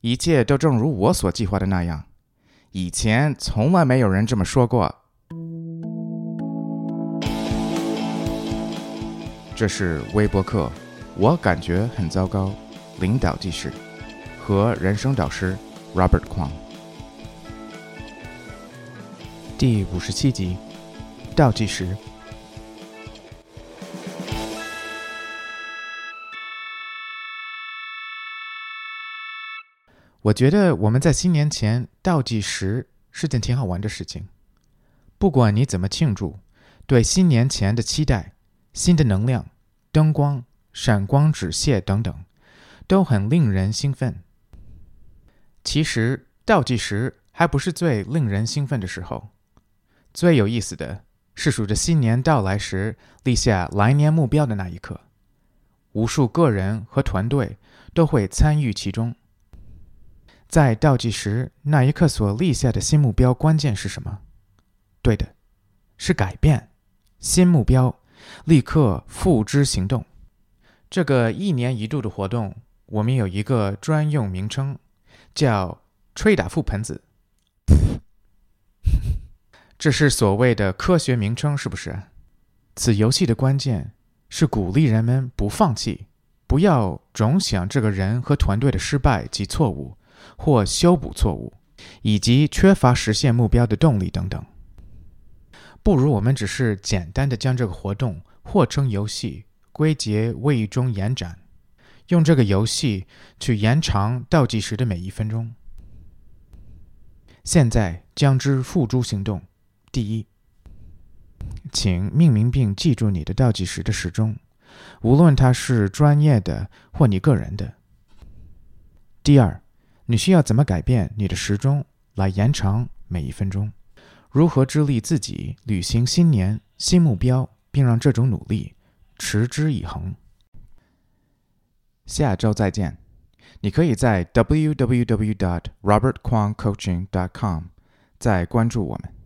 一切都正如我所计划的那样。以前从来没有人这么说过。这是微博课，我感觉很糟糕。领导记事和人生导师 Robert Kwong，第五十七集倒计时。我觉得我们在新年前倒计时是件挺好玩的事情。不管你怎么庆祝，对新年前的期待、新的能量、灯光、闪光纸屑等等，都很令人兴奋。其实倒计时还不是最令人兴奋的时候，最有意思的是数着新年到来时立下来年目标的那一刻。无数个人和团队都会参与其中。在倒计时那一刻所立下的新目标，关键是什么？对的，是改变。新目标，立刻付之行动。这个一年一度的活动，我们有一个专用名称，叫“吹打覆盆子”。这是所谓的科学名称，是不是？此游戏的关键是鼓励人们不放弃，不要总想这个人和团队的失败及错误。或修补错误，以及缺乏实现目标的动力等等，不如我们只是简单的将这个活动或称游戏归结为一种延展，用这个游戏去延长倒计时的每一分钟。现在将之付诸行动。第一，请命名并记住你的倒计时的时钟，无论它是专业的或你个人的。第二。你需要怎么改变你的时钟来延长每一分钟？如何致力自己履行新年新目标，并让这种努力持之以恒？下周再见。你可以在 www.robertquangcoaching.com 再关注我们。